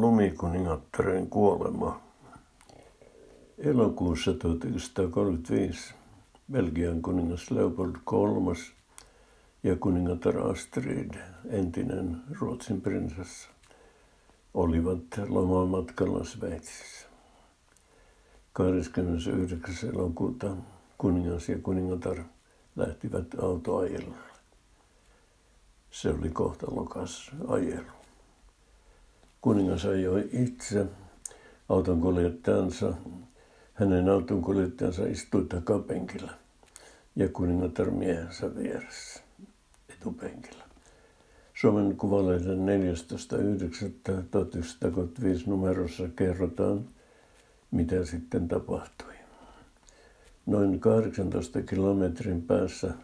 Lumikuningattaren kuolema. Elokuussa 1935 Belgian kuningas Leopold III ja kuningatar Astrid, entinen Ruotsin prinsessa, olivat lomamatkalla Sveitsissä. 29. elokuuta kuningas ja kuningatar lähtivät autoajelulle. Se oli kohtalokas ajelu. Kuningas ajoi itse auton kuljettajansa. Hänen auton kuljettajansa istui takapenkillä ja kuningatar miehensä vieressä etupenkillä. Suomen Kuvalehden 14.9.1935 numerossa kerrotaan, mitä sitten tapahtui. Noin 18 kilometrin päässä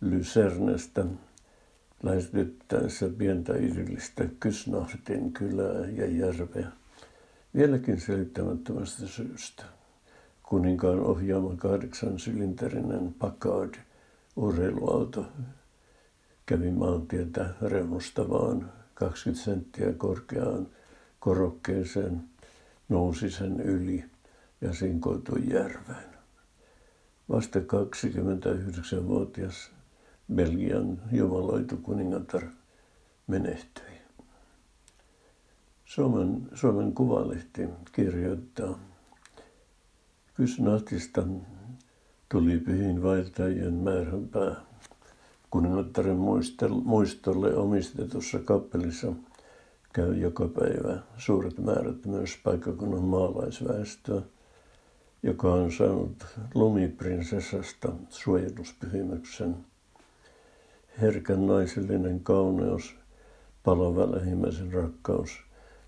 Lysernestä lähestyttäessä pientä idyllistä Kysnahtin kylää ja järveä. Vieläkin selittämättömästä syystä. Kuninkaan ohjaama kahdeksan sylinterinen Packard urheiluauto kävi maantietä reunustavaan 20 senttiä korkeaan korokkeeseen, nousi sen yli ja sinkoitui järveen. Vasta 29-vuotias Belgian jumaloitu kuningatar menehtyi. Suomen, Suomen Kuvalehti kirjoittaa, Kysnahtista tuli pyhin vaeltajien määränpää. Kuningattaren muistolle omistetussa kappelissa käy joka päivä suuret määrät myös paikkakunnan maalaisväestöä, joka on saanut lumiprinsessasta suojeluspyhimyksen – herkän naisellinen kauneus, palava lähimmäisen rakkaus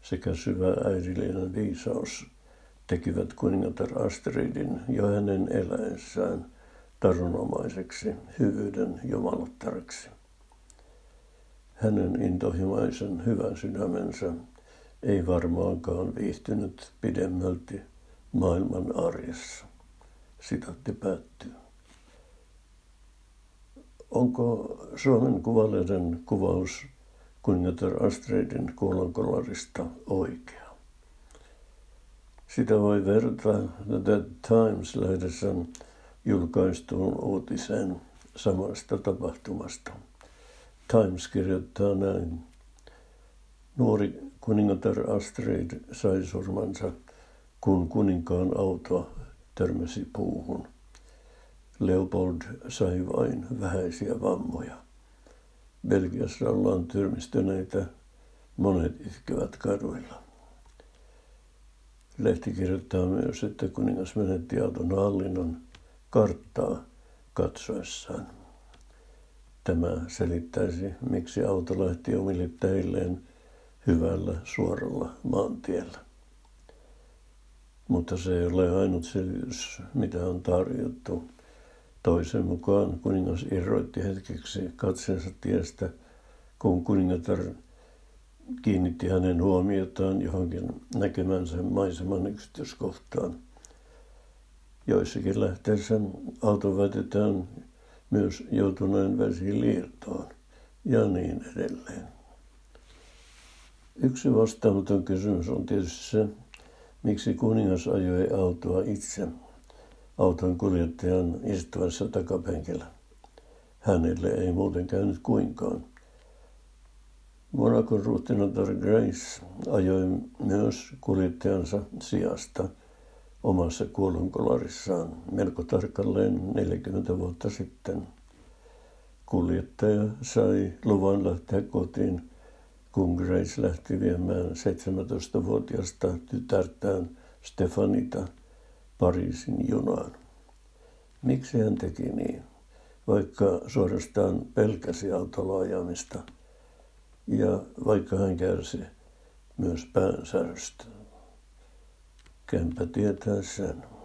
sekä syvä äidillinen viisaus tekivät kuningatar Astridin jo hänen eläessään tarunomaiseksi hyvyyden jumalattareksi. Hänen intohimaisen hyvän sydämensä ei varmaankaan viihtynyt pidemmälti maailman arjessa. Sitatti päättyy. Onko Suomen kuvalehden kuvaus kuningatar Astridin kuolonkolarista oikea? Sitä voi verrata The Times-lehdessä julkaistuun uutiseen samasta tapahtumasta. Times kirjoittaa näin. Nuori kuningatar Astrid sai surmansa, kun kuninkaan auto törmäsi puuhun. Leopold sai vain vähäisiä vammoja. Belgiassa ollaan tyrmistyneitä, monet itkevät kaduilla. Lehti kirjoittaa myös, että kuningas menetti auton hallinnon karttaa katsoessaan. Tämä selittäisi, miksi auto lähti omille teilleen hyvällä suoralla maantiellä. Mutta se ei ole ainut selitys, mitä on tarjottu Toisen mukaan kuningas irroitti hetkeksi katseensa tiestä, kun kuningatar kiinnitti hänen huomiotaan johonkin näkemänsä maiseman yksityiskohtaan. Joissakin lähteissä auto väitetään myös joutuneen vesiliirtoon ja niin edelleen. Yksi vastaamaton kysymys on tietysti se, miksi kuningas ajoi autoa itse auton kuljettajan istuessa takapenkillä. Hänelle ei muuten käynyt kuinkaan. Monakon ruhtinatar Grace ajoi myös kuljettajansa sijasta omassa kuolonkolarissaan melko tarkalleen 40 vuotta sitten. Kuljettaja sai luvan lähteä kotiin, kun Grace lähti viemään 17-vuotiasta tytärtään Stefanita – Pariisin junaan. Miksi hän teki niin, vaikka suorastaan pelkäsi autolla ajamista ja vaikka hän kärsi myös päänsäröstä? Kämpä tietää sen.